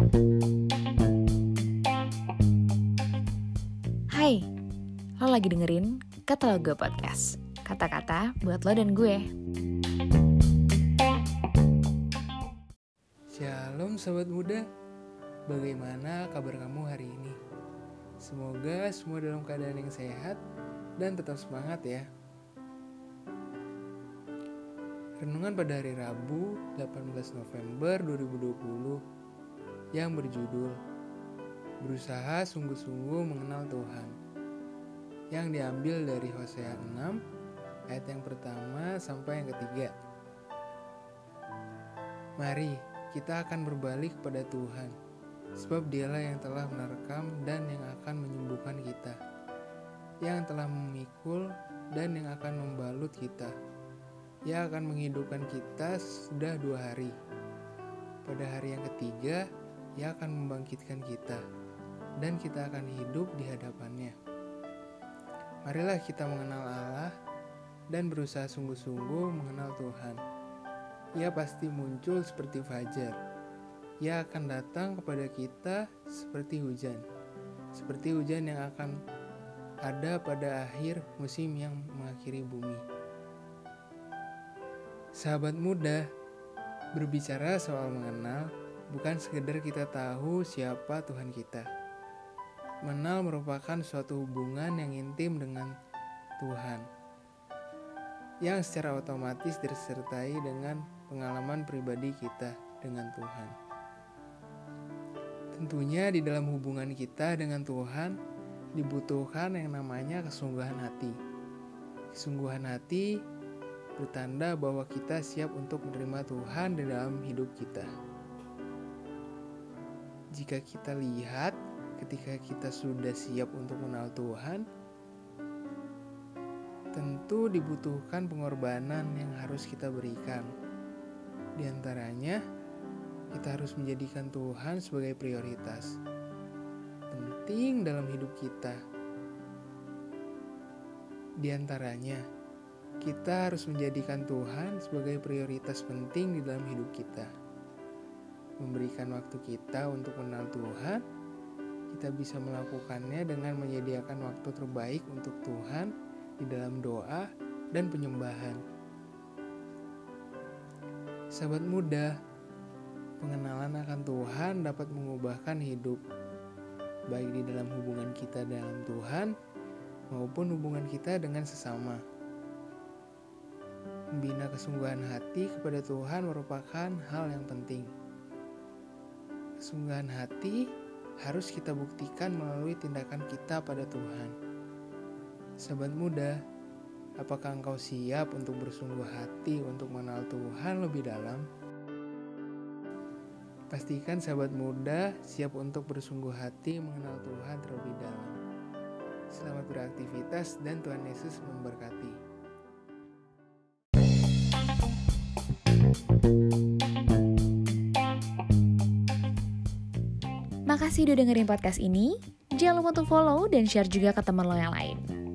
Hai, lo lagi dengerin Kata Lo Gue Podcast Kata-kata buat lo dan gue Shalom sobat muda, bagaimana kabar kamu hari ini? Semoga semua dalam keadaan yang sehat dan tetap semangat ya. Renungan pada hari Rabu 18 November 2020 yang berjudul Berusaha sungguh-sungguh mengenal Tuhan yang diambil dari Hosea 6 ayat yang pertama sampai yang ketiga. Mari kita akan berbalik pada Tuhan, sebab Dialah yang telah menerkam dan yang akan menyembuhkan kita, yang telah memikul dan yang akan membalut kita. Ia akan menghidupkan kita sudah dua hari. Pada hari yang ketiga, Ia akan membangkitkan kita, dan kita akan hidup di hadapannya. Marilah kita mengenal Allah dan berusaha sungguh-sungguh mengenal Tuhan. Ia pasti muncul seperti fajar. Ia akan datang kepada kita seperti hujan, seperti hujan yang akan ada pada akhir musim yang mengakhiri bumi. Sahabat muda, berbicara soal mengenal bukan sekedar kita tahu siapa Tuhan kita. Mengenal merupakan suatu hubungan yang intim dengan Tuhan, yang secara otomatis disertai dengan pengalaman pribadi kita dengan Tuhan. Tentunya di dalam hubungan kita dengan Tuhan dibutuhkan yang namanya kesungguhan hati. Kesungguhan hati bertanda bahwa kita siap untuk menerima Tuhan di dalam hidup kita. Jika kita lihat ketika kita sudah siap untuk mengenal Tuhan, tentu dibutuhkan pengorbanan yang harus kita berikan. Di antaranya, kita harus menjadikan Tuhan sebagai prioritas penting dalam hidup kita. Di antaranya, kita harus menjadikan Tuhan sebagai prioritas penting di dalam hidup kita. Memberikan waktu kita untuk mengenal Tuhan, kita bisa melakukannya dengan menyediakan waktu terbaik untuk Tuhan di dalam doa dan penyembahan. Sahabat muda, pengenalan akan Tuhan dapat mengubahkan hidup, baik di dalam hubungan kita dalam Tuhan maupun hubungan kita dengan sesama. Membina kesungguhan hati kepada Tuhan merupakan hal yang penting. Kesungguhan hati harus kita buktikan melalui tindakan kita pada Tuhan. Sahabat muda, apakah engkau siap untuk bersungguh hati untuk mengenal Tuhan lebih dalam? Pastikan sahabat muda siap untuk bersungguh hati mengenal Tuhan terlebih dalam. Selamat beraktivitas dan Tuhan Yesus memberkati. Makasih udah dengerin podcast ini. Jangan lupa untuk follow dan share juga ke teman lo yang lain